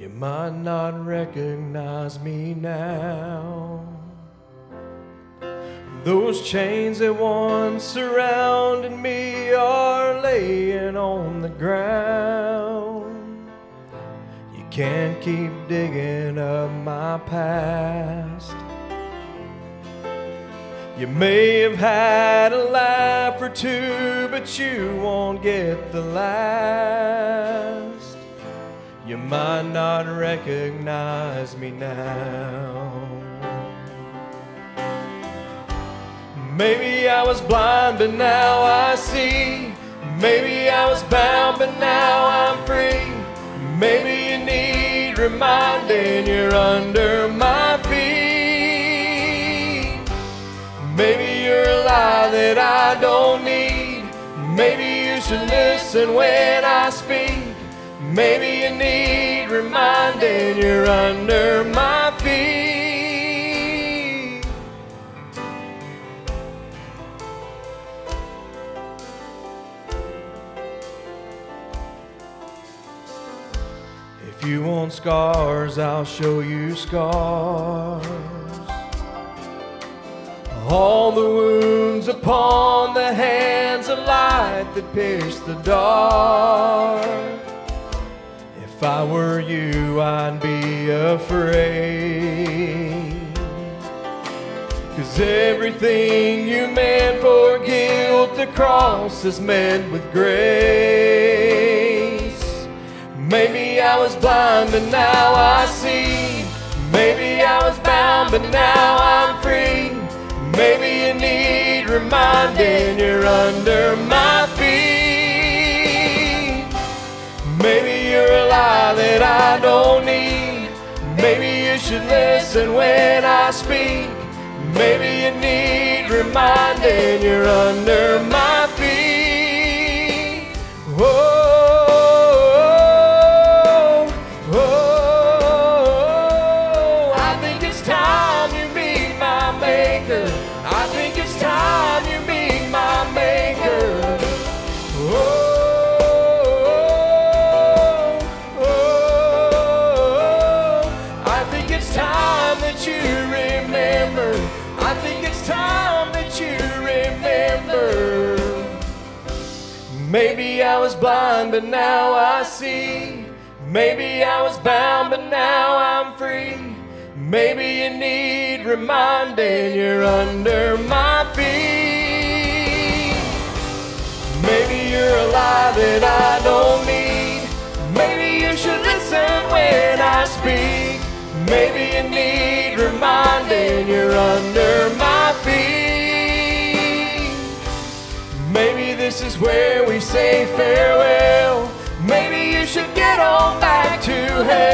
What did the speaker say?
You might not recognize me now. Those chains that once surrounded me are laying on the ground. You can't keep digging up my past. You may have had a laugh or two, but you won't get the last. You might not recognize me now. Maybe I was blind, but now I see. Maybe I was bound, but now I'm free. Maybe you need reminding you're under my feet. Maybe you're a lie that I don't need. Maybe you should listen when I speak. Maybe you need reminding you're under my feet. If you want scars, I'll show you scars. All the wounds upon the hands of light that pierced the dark. If I were you, I'd be afraid. Cause everything you meant for guilt, the cross is meant with grace. Maybe I was blind, but now I see. Maybe I was bound, but now I'm free. Maybe you need reminding you're under my should listen when I speak. Maybe you need reminding you're under my that you remember. I think it's time that you remember. Maybe I was blind, but now I see. Maybe I was bound, but now I'm free. Maybe you need reminding you're under my feet. Maybe you're a lie that I don't need. Maybe you should listen when I speak. Maybe you need reminding you're under my feet. Maybe this is where we say farewell. Maybe you should get on back to hell.